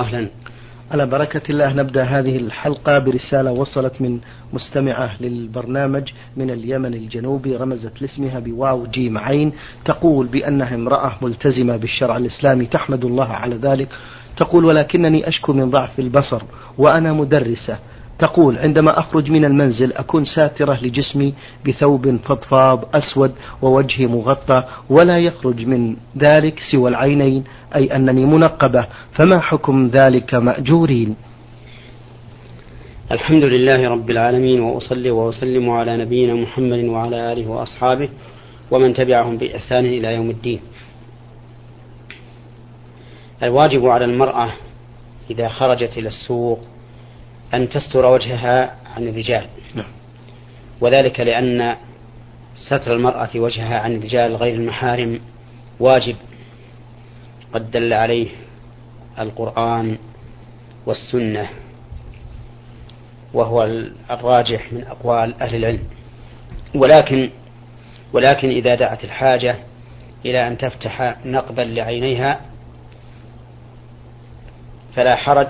أهلا. على بركة الله نبدأ هذه الحلقة برسالة وصلت من مستمعة للبرنامج من اليمن الجنوبي رمزت لاسمها بواو جيم عين. تقول بأنها امرأة ملتزمة بالشرع الإسلامي تحمد الله على ذلك. تقول ولكنني أشكو من ضعف البصر وأنا مدرسة تقول عندما أخرج من المنزل أكون ساترة لجسمي بثوب فضفاض أسود ووجهي مغطى ولا يخرج من ذلك سوى العينين أي أنني منقبة فما حكم ذلك مأجورين؟ الحمد لله رب العالمين وأصلي وأسلم على نبينا محمد وعلى آله وأصحابه ومن تبعهم بإحسان إلى يوم الدين. الواجب على المرأة إذا خرجت إلى السوق أن تستر وجهها عن الرجال. نعم. وذلك لأن ستر المرأة وجهها عن الرجال غير المحارم واجب. قد دل عليه القرآن والسنة وهو الراجح من أقوال أهل العلم. ولكن ولكن إذا دعت الحاجة إلى أن تفتح نقبا لعينيها فلا حرج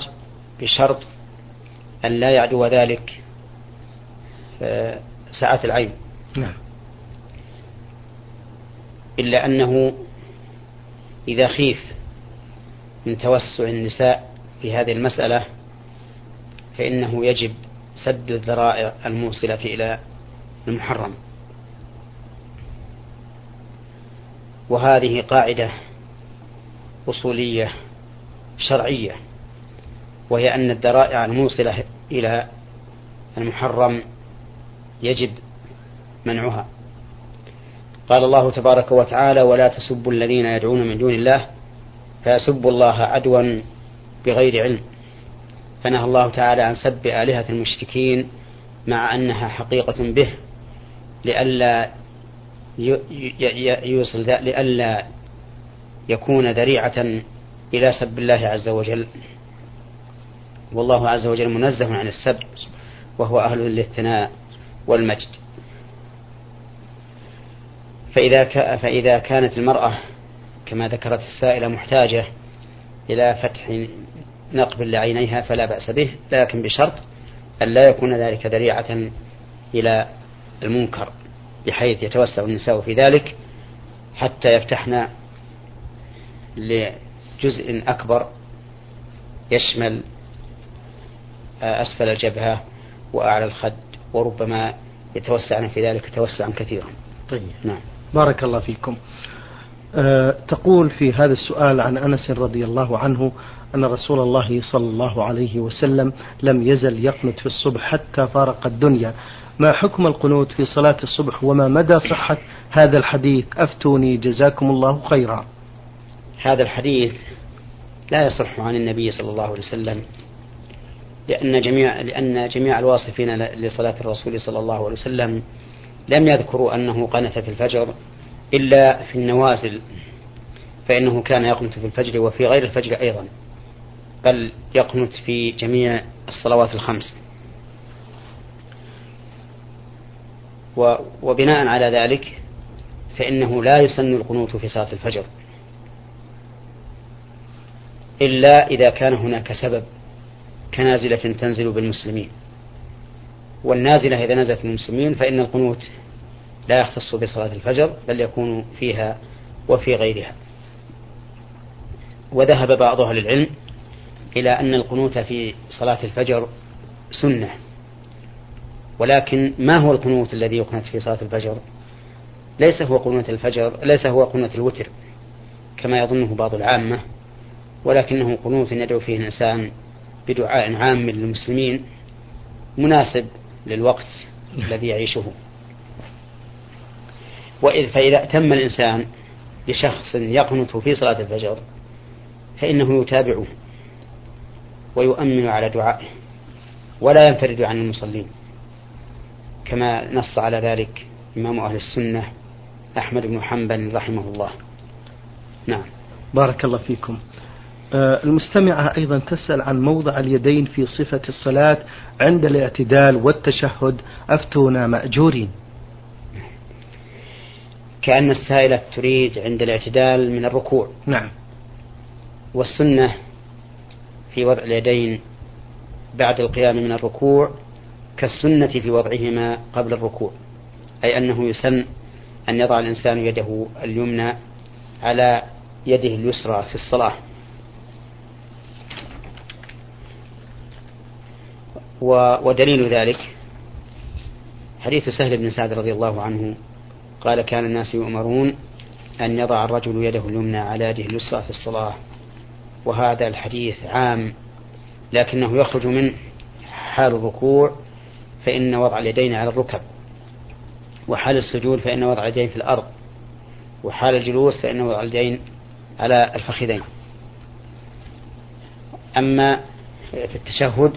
بشرط أن لا يعدو ذلك سعة العين. نعم. إلا أنه إذا خيف من توسع النساء في هذه المسألة فإنه يجب سد الذرائع الموصلة إلى المحرم. وهذه قاعدة أصولية شرعية. وهي أن الذرائع الموصلة إلى المحرم يجب منعها. قال الله تبارك وتعالى ولا تسبوا الذين يدعون من دون الله فيسبوا الله عدوا بغير علم. فنهى الله تعالى عن سب آلهة المشركين مع أنها حقيقة به لئلا يوصل لئلا يكون ذريعة إلى سب الله عز وجل. والله عز وجل منزه عن السب وهو أهل للثناء والمجد. فإذا, فإذا كانت المرأة كما ذكرت السائلة محتاجة إلى فتح نقب لعينيها فلا بأس به لكن بشرط أن لا يكون ذلك ذريعة إلى المنكر بحيث يتوسع النساء في ذلك حتى يفتحن لجزء أكبر يشمل أسفل الجبهة وأعلى الخد وربما يتوسعن في ذلك توسعا كثيرا. طيب. نعم. بارك الله فيكم. أه تقول في هذا السؤال عن أنس رضي الله عنه أن رسول الله صلى الله عليه وسلم لم يزل يقنت في الصبح حتى فارق الدنيا. ما حكم القنوت في صلاة الصبح وما مدى صحة هذا الحديث؟ أفتوني جزاكم الله خيرا. هذا الحديث لا يصح عن النبي صلى الله عليه وسلم لأن جميع لأن جميع الواصفين لصلاة الرسول صلى الله عليه وسلم لم يذكروا أنه قنت في الفجر إلا في النوازل فإنه كان يقنت في الفجر وفي غير الفجر أيضا بل يقنت في جميع الصلوات الخمس. وبناء على ذلك فإنه لا يسن القنوت في صلاة الفجر إلا إذا كان هناك سبب. كنازلة تنزل بالمسلمين. والنازلة إذا نزلت بالمسلمين فإن القنوت لا يختص بصلاة الفجر بل يكون فيها وفي غيرها. وذهب بعض أهل العلم إلى أن القنوت في صلاة الفجر سنة. ولكن ما هو القنوت الذي يقنت في صلاة الفجر؟ ليس هو قنوت الفجر ليس هو قنوت الوتر كما يظنه بعض العامة ولكنه قنوت يدعو فيه الإنسان بدعاء عام للمسلمين مناسب للوقت الذي يعيشه. وإذ فإذا أتم الإنسان بشخص يقنت في صلاة الفجر فإنه يتابعه ويؤمن على دعائه ولا ينفرد عن المصلين. كما نص على ذلك إمام أهل السنة أحمد بن حنبل رحمه الله. نعم. بارك الله فيكم. المستمعة أيضا تسأل عن موضع اليدين في صفة الصلاة عند الاعتدال والتشهد. أفتونا مأجورين. كأن السائلة تريد عند الاعتدال من الركوع. نعم. والسنة في وضع اليدين بعد القيام من الركوع كالسنة في وضعهما قبل الركوع. أي أنه يسن أن يضع الإنسان يده اليمنى على يده اليسرى في الصلاة. ودليل ذلك حديث سهل بن سعد رضي الله عنه قال كان الناس يؤمرون أن يضع الرجل يده اليمنى على يده اليسرى في الصلاة وهذا الحديث عام لكنه يخرج من حال الركوع فإن وضع اليدين على الركب وحال السجود فإن وضع اليدين في الأرض وحال الجلوس فإن وضع اليدين على الفخذين. أما في التشهد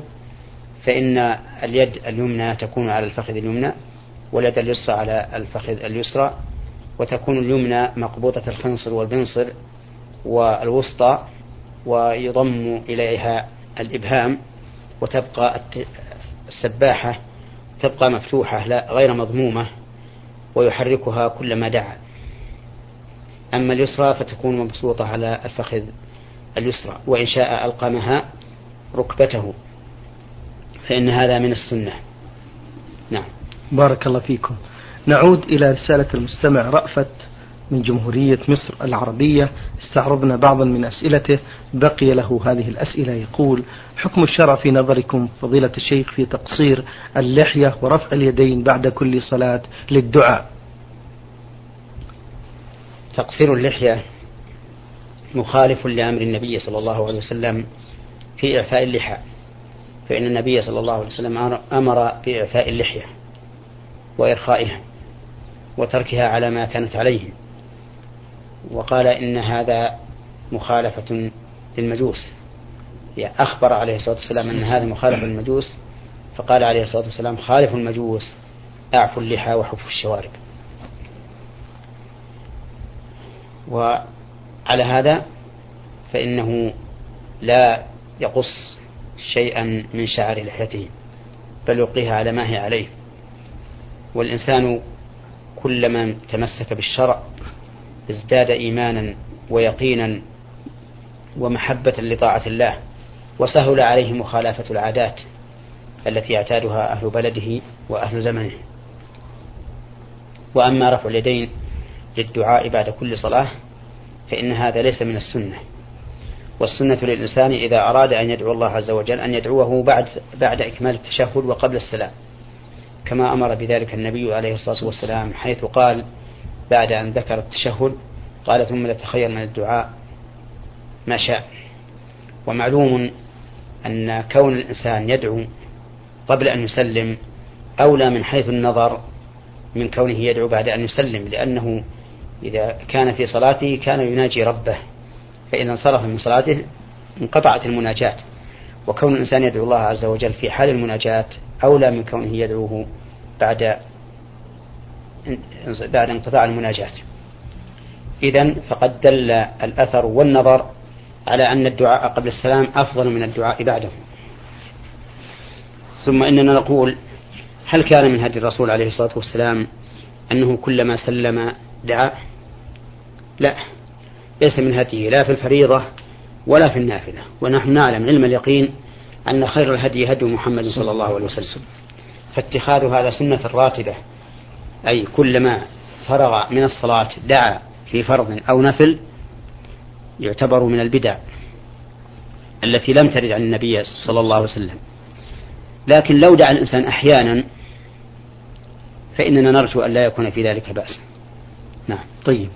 فإن اليد اليمنى تكون على الفخذ اليمنى واليد اليسرى على الفخذ اليسرى وتكون اليمنى مقبوضة الخنصر والبنصر والوسطى ويضم إليها الإبهام وتبقى السباحة تبقى مفتوحة لا غير مضمومة ويحركها كلما دعا. أما اليسرى فتكون مبسوطة على الفخذ اليسرى وإن شاء ألقمها ركبته. فإن هذا من السنة. نعم. بارك الله فيكم. نعود إلى رسالة المستمع رأفت من جمهورية مصر العربية. استعرضنا بعضا من أسئلته. بقي له هذه الأسئلة. يقول حكم الشرع في نظركم فضيلة الشيخ في تقصير اللحية ورفع اليدين بعد كل صلاة للدعاء؟ تقصير اللحية مخالف لأمر النبي صلى الله عليه وسلم في إعفاء اللحى. فإن النبي صلى الله عليه وسلم أمر بإعفاء اللحية وإرخائها وتركها على ما كانت عليه. وقال إن هذا مخالفة للمجوس. يعني أخبر عليه الصلاة والسلام أن هذا مخالف للمجوس فقال عليه الصلاة والسلام خالف المجوس أعفوا اللحى وحفوا الشوارب. وعلى هذا فإنه لا يقص شيئا من شعر لحيته بل يلقيها على ما هي عليه. والإنسان كلما تمسك بالشرع ازداد إيمانا ويقينا ومحبة لطاعة الله وسهل عليه مخالفة العادات التي يعتادها أهل بلده وأهل زمنه. وأما رفع اليدين للدعاء بعد كل صلاة فإن هذا ليس من السنة. والسنة للإنسان إذا أراد أن يدعو الله عز وجل أن يدعوه بعد بعد إكمال التشهد وقبل السلام. كما أمر بذلك النبي عليه الصلاة والسلام حيث قال بعد أن ذكر التشهد قال ثم لتخير من الدعاء ما شاء. ومعلوم أن كون الإنسان يدعو قبل أن يسلم أولى من حيث النظر من كونه يدعو بعد أن يسلم لأنه إذا كان في صلاته كان يناجي ربه. فإذا انصرف من صلاته انقطعت المناجاة. وكون الإنسان يدعو الله عز وجل في حال المناجاة أولى من كونه يدعوه بعد بعد انقطاع المناجاة. إذا فقد دل الأثر والنظر على أن الدعاء قبل السلام أفضل من الدعاء بعده. ثم إننا نقول هل كان من هدي الرسول عليه الصلاة والسلام أنه كلما سلم دعا؟ لا. ليس من هديه لا في الفريضة ولا في النافلة. ونحن نعلم علم اليقين أن خير الهدي هدي محمد صلى الله عليه وسلم. فاتخاذ هذا سنة راتبة أي كلما فرغ من الصلاة دعا في فرض أو نفل يعتبر من البدع التي لم ترد عن النبي صلى الله عليه وسلم. لكن لو دعا الإنسان أحيانا فإننا نرجو أن لا يكون في ذلك بأس. نعم. طيب.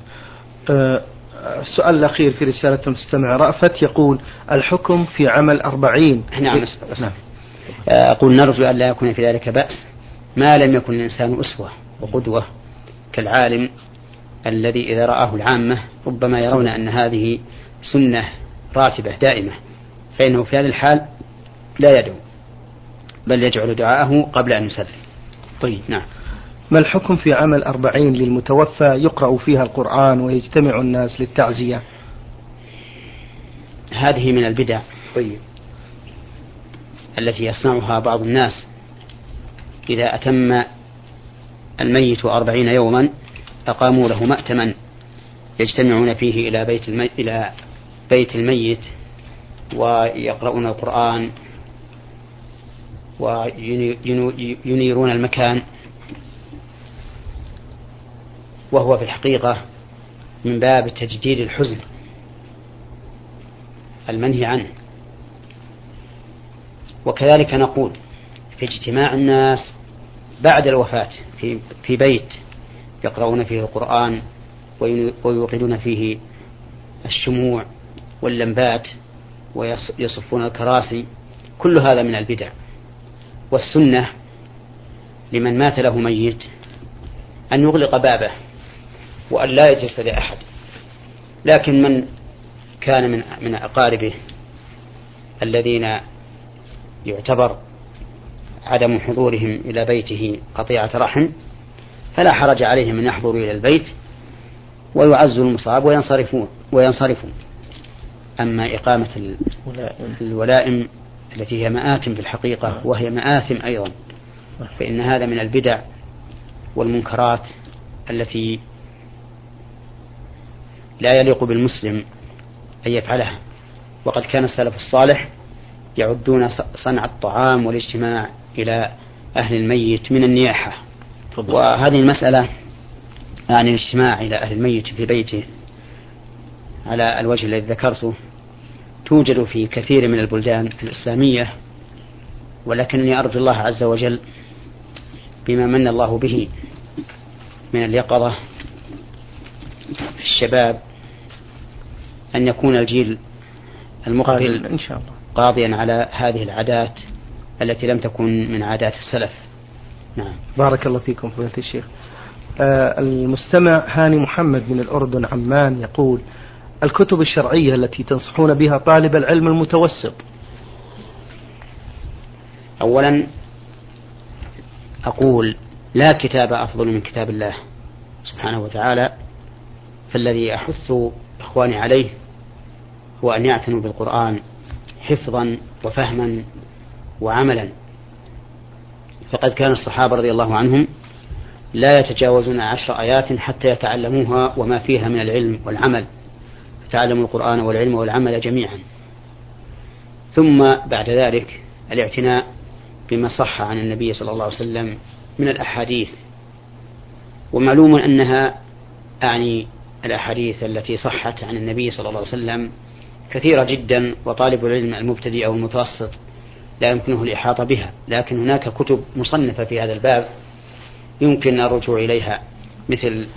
أه السؤال الأخير في رسالة المستمع رأفت يقول الحكم في عمل أربعين. نعم نعم. أقول نرجو أن لا يكون في ذلك بأس. ما لم يكن الإنسان أسوة وقدوة كالعالم الذي إذا رآه العامة ربما يرون أن هذه سنة راتبة دائمة فإنه في هذه الحال لا يدعو بل يجعل دعاءه قبل أن يسلم. طيب. نعم. ما الحكم في عمل أربعين للمتوفى يقرأ فيها القرآن ويجتمع الناس للتعزية؟ هذه من البدع طيب. التي يصنعها بعض الناس. إذا أتم الميت أربعين يوما أقاموا له مأتما يجتمعون فيه إلى بيت الميت إلى بيت الميت ويقرؤون القرآن وينيرون المكان وهو في الحقيقة من باب تجديد الحزن المنهي عنه. وكذلك نقول في اجتماع الناس بعد الوفاة في في بيت يقرؤون فيه القرآن ويوقدون فيه الشموع واللمبات ويصفون الكراسي كل هذا من البدع. والسنة لمن مات له ميت أن يغلق بابه. وأن لا يجلس لأحد لكن من كان من من أقاربه الذين يعتبر عدم حضورهم إلى بيته قطيعة رحم فلا حرج عليهم أن يحضروا إلى البيت ويعزوا المصاب وينصرفون وينصرفون. أما إقامة الولائم التي هي مآتم في الحقيقة وهي مآثم أيضا فإن هذا من البدع والمنكرات التي لا يليق بالمسلم أن يفعلها. وقد كان السلف الصالح يعدون صنع الطعام والاجتماع إلى أهل الميت من النياحة. وهذه المسألة يعني الاجتماع إلى أهل الميت في بيته على الوجه الذي ذكرته توجد في كثير من البلدان الإسلامية ولكنني أرجو الله عز وجل بما من الله به من اليقظة في الشباب أن يكون الجيل المقبل إن شاء الله. قاضيا على هذه العادات التي لم تكن من عادات السلف. نعم. بارك الله فيكم فضيلة الشيخ. آه المستمع هاني محمد من الأردن عمان يقول الكتب الشرعية التي تنصحون بها طالب العلم المتوسط. أولا أقول لا كتاب أفضل من كتاب الله سبحانه وتعالى. فالذي أحث إخواني عليه هو أن يعتنوا بالقرآن حفظا وفهما وعملا. فقد كان الصحابة رضي الله عنهم لا يتجاوزون عشر آيات حتى يتعلموها وما فيها من العلم والعمل. تعلموا القرآن والعلم والعمل جميعا. ثم بعد ذلك الاعتناء بما صح عن النبي صلى الله عليه وسلم من الأحاديث. ومعلوم أنها أعني الأحاديث التي صحت عن النبي صلى الله عليه وسلم كثيرة جدا وطالب العلم المبتدئ أو المتوسط لا يمكنه الإحاطة بها. لكن هناك كتب مصنفة في هذا الباب يمكن الرجوع إليها مثل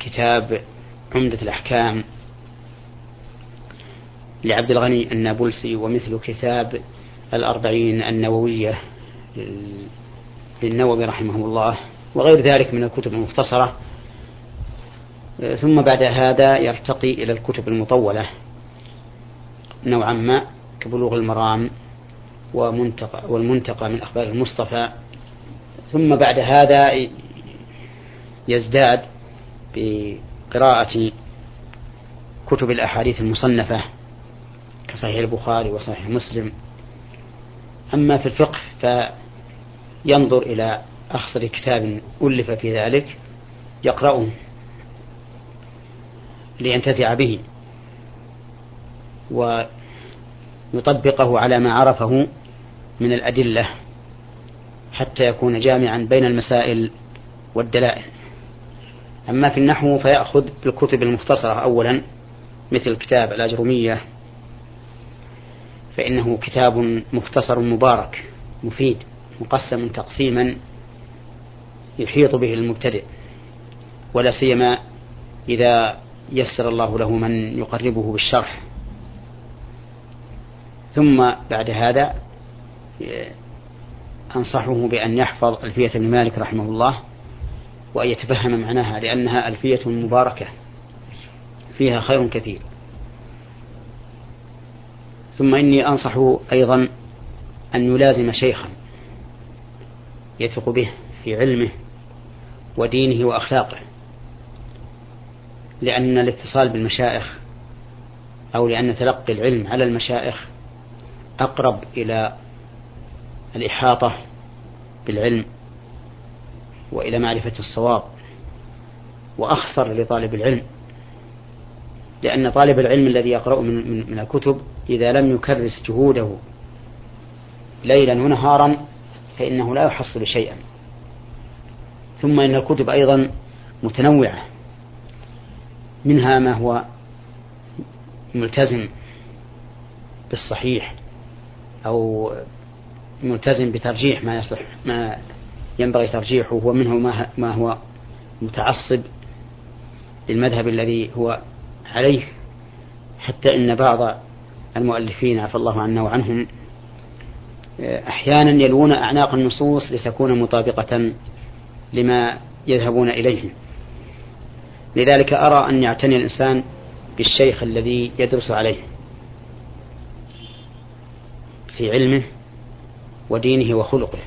كتاب عمدة الأحكام لعبد الغني النابلسي ومثل كتاب الأربعين النووية للنووي رحمه الله وغير ذلك من الكتب المختصرة. ثم بعد هذا يرتقي إلى الكتب المطولة. نوعا ما كبلوغ المرام ومنتقى والمنتقى من أخبار المصطفى. ثم بعد هذا يزداد بقراءة كتب الأحاديث المصنفة كصحيح البخاري وصحيح مسلم. أما في الفقه فينظر إلى أخصر كتاب ألف في ذلك يقرأه. لينتفع به ويطبقه على ما عرفه من الأدلة حتى يكون جامعا بين المسائل والدلائل. أما في النحو فيأخذ بالكتب المختصرة أولا مثل كتاب الأجرمية فإنه كتاب مختصر مبارك مفيد مقسم تقسيما يحيط به المبتدئ ولا سيما إذا يسر الله له من يقربه بالشرح. ثم بعد هذا أنصحه بأن يحفظ ألفية ابن مالك رحمه الله وأن يتفهم معناها لأنها ألفية مباركة فيها خير كثير. ثم إني أنصح أيضا أن يلازم شيخا يثق به في علمه ودينه وأخلاقه. لأن الاتصال بالمشائخ أو لأن تلقي العلم على المشائخ أقرب إلى الإحاطة بالعلم وإلى معرفة الصواب وأخسر لطالب العلم لأن طالب العلم الذي يقرأ من, من, من الكتب إذا لم يكرس جهوده ليلا ونهارا فإنه لا يحصل شيئا. ثم إن الكتب أيضا متنوعة منها ما هو ملتزم بالصحيح أو ملتزم بترجيح ما يصح ما ينبغي ترجيحه ومنه ما هو متعصب للمذهب الذي هو عليه. حتى إن بعض المؤلفين عفى الله عنا وعنهم أحيانا يلوون أعناق النصوص لتكون مطابقة لما يذهبون إليه. لذلك أرى أن يعتني الإنسان بالشيخ الذي يدرس عليه في علمه ودينه وخلقه.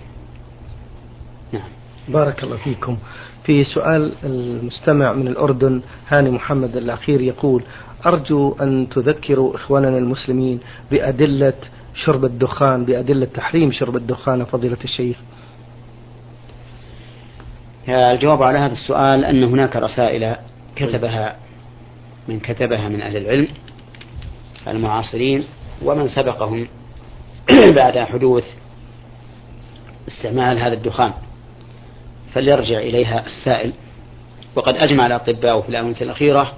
نعم. بارك الله فيكم. في سؤال المستمع من الأردن هاني محمد الأخير يقول أرجو أن تذكروا إخواننا المسلمين بأدلة شرب الدخان بأدلة تحريم شرب الدخان فضيلة الشيخ. الجواب على هذا السؤال أن هناك رسائل كتبها من كتبها من أهل العلم المعاصرين ومن سبقهم بعد حدوث استعمال هذا الدخان فليرجع إليها السائل. وقد أجمع الأطباء في الآونة الأخيرة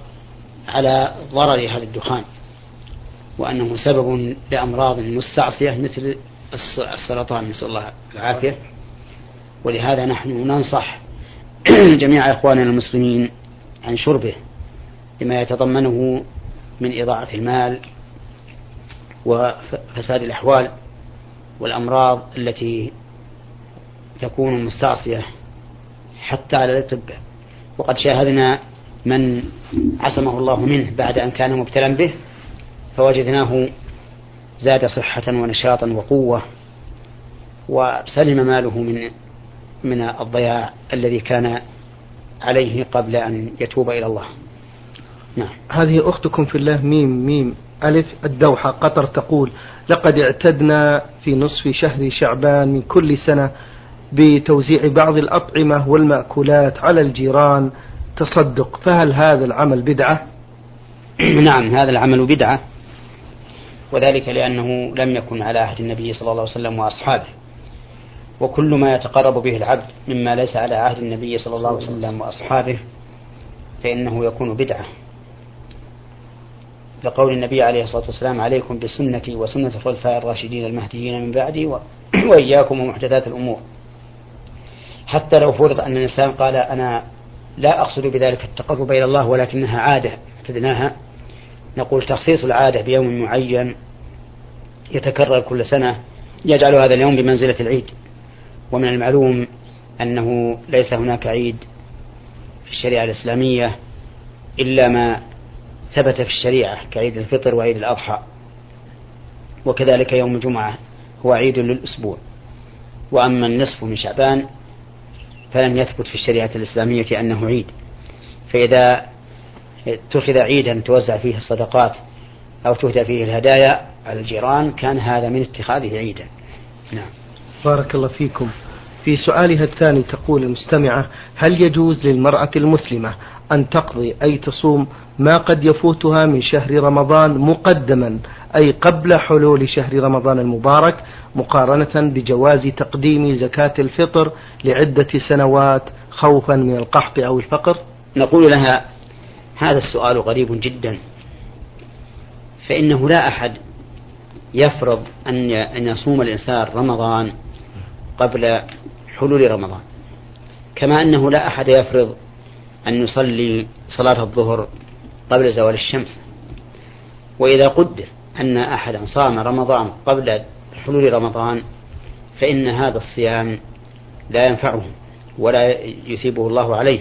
على ضرر هذا الدخان وأنه سبب لأمراض مستعصية مثل السرطان نسأل الله العافية. ولهذا نحن ننصح جميع إخواننا المسلمين عن شربه لما يتضمنه من إضاعة المال وفساد الأحوال والأمراض التي تكون مستعصية. حتى على الأطباء وقد شاهدنا من عصمه الله منه بعد أن كان مبتلا به فوجدناه زاد صحة ونشاطا وقوة وسلم ماله من من الضياع الذي كان عليه قبل أن يتوب إلى الله. نعم. هذه أختكم في الله ميم ميم ألف الدوحة قطر تقول لقد اعتدنا في نصف شهر شعبان من كل سنة بتوزيع بعض الأطعمة والمأكولات على الجيران تصدق فهل هذا العمل بدعة؟ نعم هذا العمل بدعة وذلك لأنه لم يكن على عهد النبي صلى الله عليه وسلم وأصحابه. وكل ما يتقرب به العبد مما ليس على عهد النبي صلى الله عليه وسلم وأصحابه فإنه يكون بدعة. لقول النبي عليه الصلاة والسلام عليكم بسنتي وسنة الخلفاء الراشدين المهديين من بعدي وإياكم ومحدثات الأمور. حتى لو فرض أن الإنسان قال أنا لا أقصد بذلك التقرب إلى الله ولكنها عادة اعتدناها. نقول تخصيص العادة بيوم معين يتكرر كل سنة يجعل هذا اليوم بمنزلة العيد. ومن المعلوم أنه ليس هناك عيد في الشريعة الإسلامية إلا ما ثبت في الشريعة كعيد الفطر وعيد الأضحى. وكذلك يوم الجمعة هو عيد للأسبوع. وأما النصف من شعبان فلم يثبت في الشريعة الإسلامية أنه عيد. فإذا اتخذ عيدا توزع فيه الصدقات أو تهدى فيه الهدايا على الجيران كان هذا من اتخاذه عيدا. نعم. بارك الله فيكم. في سؤالها الثاني تقول المستمعة هل يجوز للمرأة المسلمة أن تقضي أي تصوم ما قد يفوتها من شهر رمضان مقدما أي قبل حلول شهر رمضان المبارك مقارنة بجواز تقديم زكاة الفطر لعدة سنوات خوفا من القحط أو الفقر؟ نقول لها هذا السؤال غريب جدا. فإنه لا أحد يفرض أن يصوم الإنسان رمضان قبل حلول رمضان. كما أنه لا أحد يفرض أن يصلي صلاة الظهر قبل زوال الشمس. وإذا قدر أن أحدا صام رمضان قبل حلول رمضان فإن هذا الصيام لا ينفعه ولا يثيبه الله عليه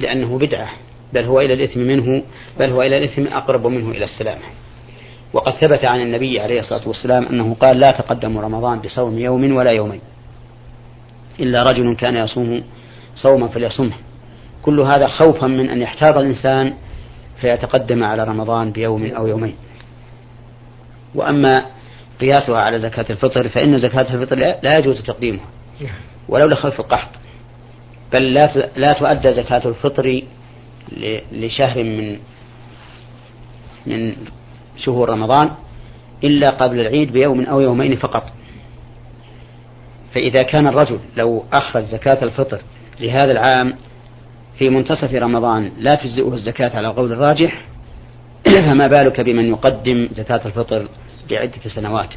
لأنه بدعة بل هو إلى الإثم منه بل هو إلى الإثم أقرب منه إلى السلامة وقد ثبت عن النبي عليه الصلاة والسلام أنه قال لا تقدم رمضان بصوم يوم ولا يومين إلا رجل كان يصوم صوما فليصمه. كل هذا خوفا من أن يحتاط الإنسان فيتقدم على رمضان بيوم أو يومين. وأما قياسها على زكاة الفطر فإن زكاة الفطر لا يجوز تقديمها. ولو لخوف القحط. بل لا لا تؤدى زكاة الفطر لشهر من من شهور رمضان إلا قبل العيد بيوم أو يومين فقط. فإذا كان الرجل لو أخرج زكاة الفطر لهذا العام في منتصف رمضان لا تجزئه الزكاة على قول الراجح فما بالك بمن يقدم زكاة الفطر لعدة سنوات؟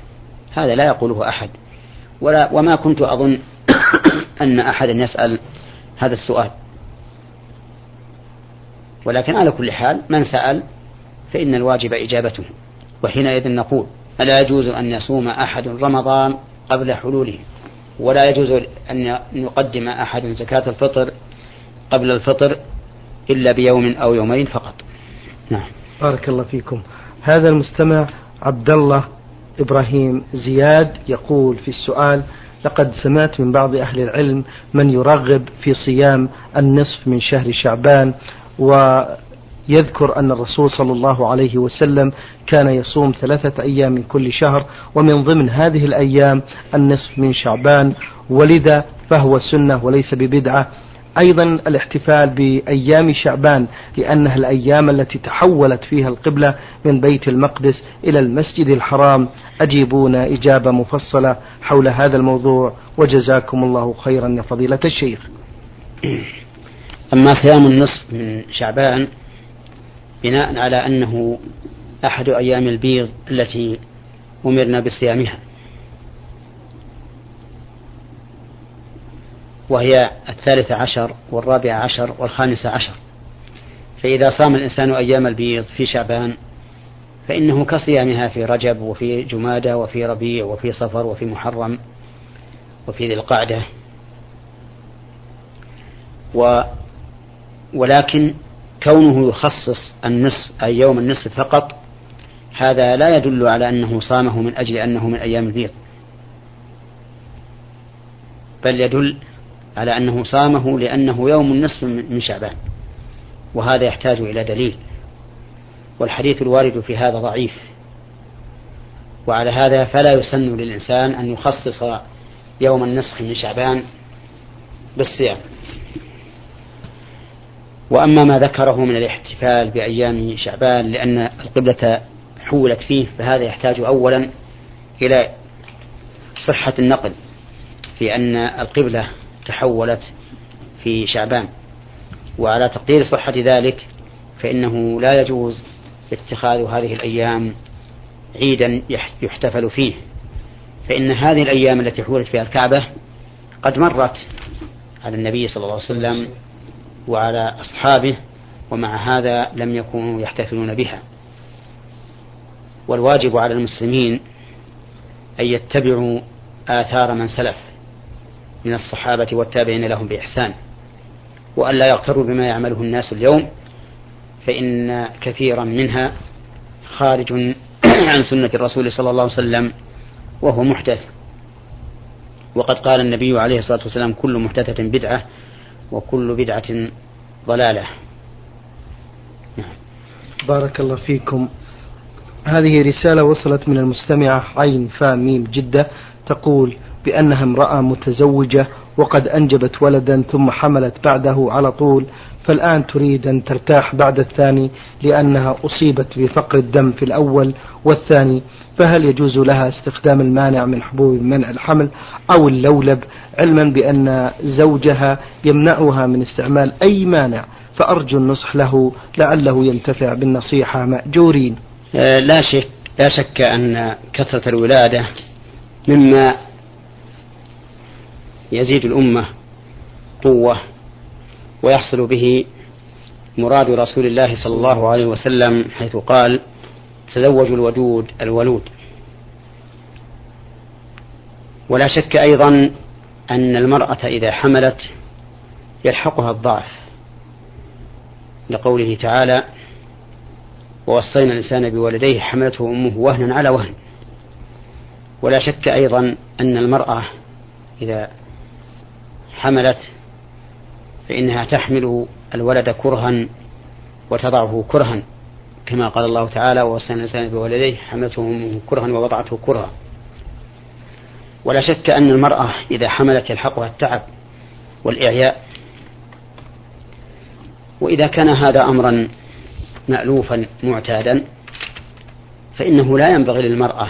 هذا لا يقوله أحد. ولا وما كنت أظن أن أحدا يسأل هذا السؤال. ولكن على كل حال من سأل فإن الواجب إجابته. وحينئذ نقول ألا يجوز أن يصوم أحد رمضان قبل حلوله؟ ولا يجوز أن يقدم أحد زكاة الفطر قبل الفطر إلا بيوم أو يومين فقط. نعم. بارك الله فيكم. هذا المستمع عبد الله إبراهيم زياد يقول في السؤال لقد سمعت من بعض أهل العلم من يرغب في صيام النصف من شهر شعبان ويذكر أن الرسول صلى الله عليه وسلم كان يصوم ثلاثة أيام من كل شهر ومن ضمن هذه الأيام النصف من شعبان ولذا فهو سنة وليس ببدعة. أيضا الاحتفال بأيام شعبان لأنها الأيام التي تحولت فيها القبلة من بيت المقدس إلى المسجد الحرام. أجيبونا إجابة مفصلة حول هذا الموضوع وجزاكم الله خيرا يا فضيلة الشيخ. أما صيام النصف من شعبان بناء على أنه أحد أيام البيض التي أمرنا بصيامها. وهي الثالثة عشر والرابعة عشر والخامسة عشر. فإذا صام الإنسان أيام البيض في شعبان فإنه كصيامها في رجب وفي جمادة وفي ربيع وفي صفر وفي محرم وفي ذي القعدة. و ولكن كونه يخصص النصف أي يوم النصف فقط هذا لا يدل على أنه صامه من أجل أنه من أيام البيض. بل يدل على أنه صامه لأنه يوم النصف من شعبان. وهذا يحتاج إلى دليل. والحديث الوارد في هذا ضعيف. وعلى هذا فلا يسن للإنسان أن يخصص يوم النصف من شعبان بالصيام. وأما ما ذكره من الاحتفال بأيام شعبان لأن القبلة حولت فيه فهذا يحتاج أولا إلى صحة النقل في أن القبلة تحولت في شعبان. وعلى تقدير صحة ذلك فإنه لا يجوز اتخاذ هذه الأيام عيدا يحتفل فيه. فإن هذه الأيام التي حولت فيها الكعبة قد مرت على النبي صلى الله عليه وسلم وعلى أصحابه ومع هذا لم يكونوا يحتفلون بها. والواجب على المسلمين أن يتبعوا آثار من سلف من الصحابة والتابعين لهم بإحسان وأن لا يغتروا بما يعمله الناس اليوم فإن كثيرا منها خارج عن سنة الرسول صلى الله عليه وسلم وهو محدث. وقد قال النبي عليه الصلاة والسلام كل محدثة بدعة وكل بدعة ضلالة نعم. بارك الله فيكم هذه رسالة وصلت من المستمعة عين فام ميم جدة تقول بأنها امرأة متزوجة وقد أنجبت ولدا ثم حملت بعده على طول فالآن تريد أن ترتاح بعد الثاني لأنها أصيبت بفقر الدم في الأول والثاني فهل يجوز لها استخدام المانع من حبوب منع الحمل أو اللولب؟ علما بأن زوجها يمنعها من استعمال أي مانع فأرجو النصح له لعله ينتفع بالنصيحة مأجورين. آه، لا شك لا شك أن كثرة الولادة مما يزيد الأمة قوة ويحصل به مراد رسول الله صلى الله عليه وسلم حيث قال تزوجوا الودود الولود. ولا شك أيضا أن المرأة إذا حملت يلحقها الضعف. لقوله تعالى ووصينا الإنسان بولديه حملته أمه وهنا على وهن. ولا شك أيضا أن المرأة إذا حملت فإنها تحمل الولد كرها وتضعه كرها. كما قال الله تعالى ووصينا الإنسان بولديه حملته أمه كرها ووضعته كرها. ولا شك أن المرأة إذا حملت يلحقها التعب والإعياء. وإذا كان هذا أمرا مألوفا معتادا فإنه لا ينبغي للمرأة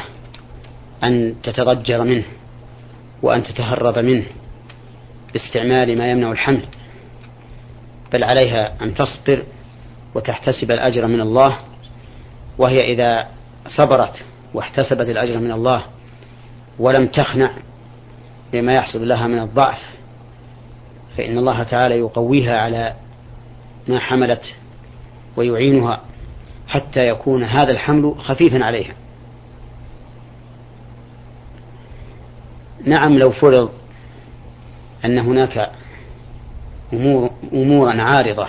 أن تتضجر منه وأن تتهرب منه. باستعمال ما يمنع الحمل بل عليها أن تصبر وتحتسب الأجر من الله وهي إذا صبرت واحتسبت الأجر من الله ولم تخنع لما يحصل لها من الضعف فإن الله تعالى يقويها على ما حملت ويعينها حتى يكون هذا الحمل خفيفا عليها. نعم لو فرض أن هناك أمور أمورا عارضة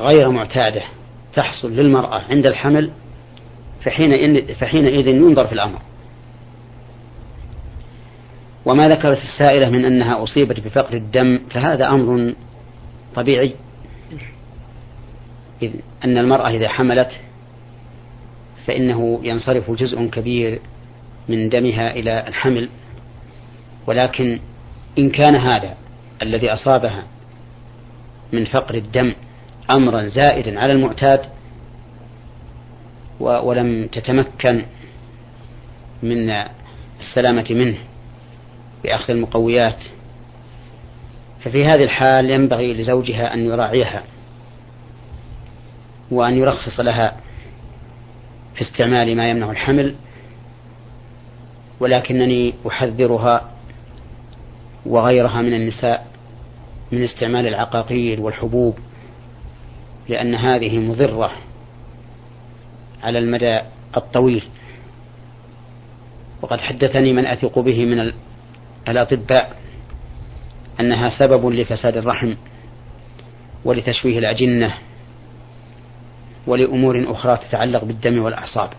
غير معتادة تحصل للمرأة عند الحمل فحين فحينئذ ينظر في الأمر. وما ذكرت السائلة من أنها أصيبت بفقر الدم فهذا أمر طبيعي. إذ أن المرأة إذا حملت فإنه ينصرف جزء كبير من دمها إلى الحمل. ولكن إن كان هذا الذي أصابها من فقر الدم أمرا زائدا على المعتاد ولم تتمكن من السلامة منه بأخذ المقويات ففي هذه الحال ينبغي لزوجها أن يراعيها وأن يرخص لها في استعمال ما يمنع الحمل ولكنني أحذرها وغيرها من النساء من استعمال العقاقير والحبوب لأن هذه مضرة على المدى الطويل. وقد حدثني من أثق به من الأطباء أنها سبب لفساد الرحم ولتشويه الأجنة ولأمور أخرى تتعلق بالدم والأعصاب.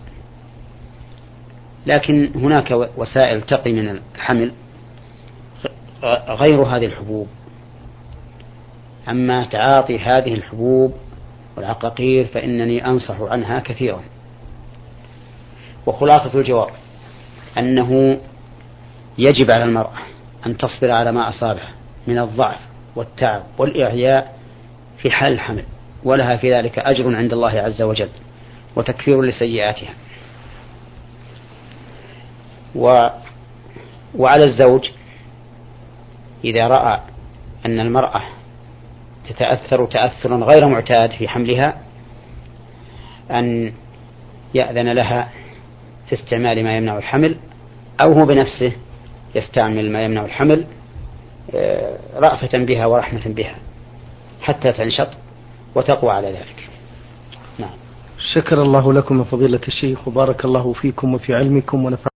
لكن هناك وسائل تقي من الحمل غير هذه الحبوب. أما تعاطي هذه الحبوب والعقاقير فإنني أنصح عنها كثيرا. وخلاصة الجواب أنه يجب على المرأة أن تصبر على ما أصابها من الضعف والتعب والإعياء في حال الحمل ولها في ذلك أجر عند الله عز وجل وتكفير لسيئاتها. و وعلى الزوج إذا رأى أن المرأة تتأثر تأثرا غير معتاد في حملها أن يأذن لها في استعمال ما يمنع الحمل أو هو بنفسه يستعمل ما يمنع الحمل آه، رأفة بها ورحمة بها حتى تنشط وتقوى على ذلك. نعم. شكر الله لكم فضيلة الشيخ وبارك الله فيكم وفي علمكم ونفع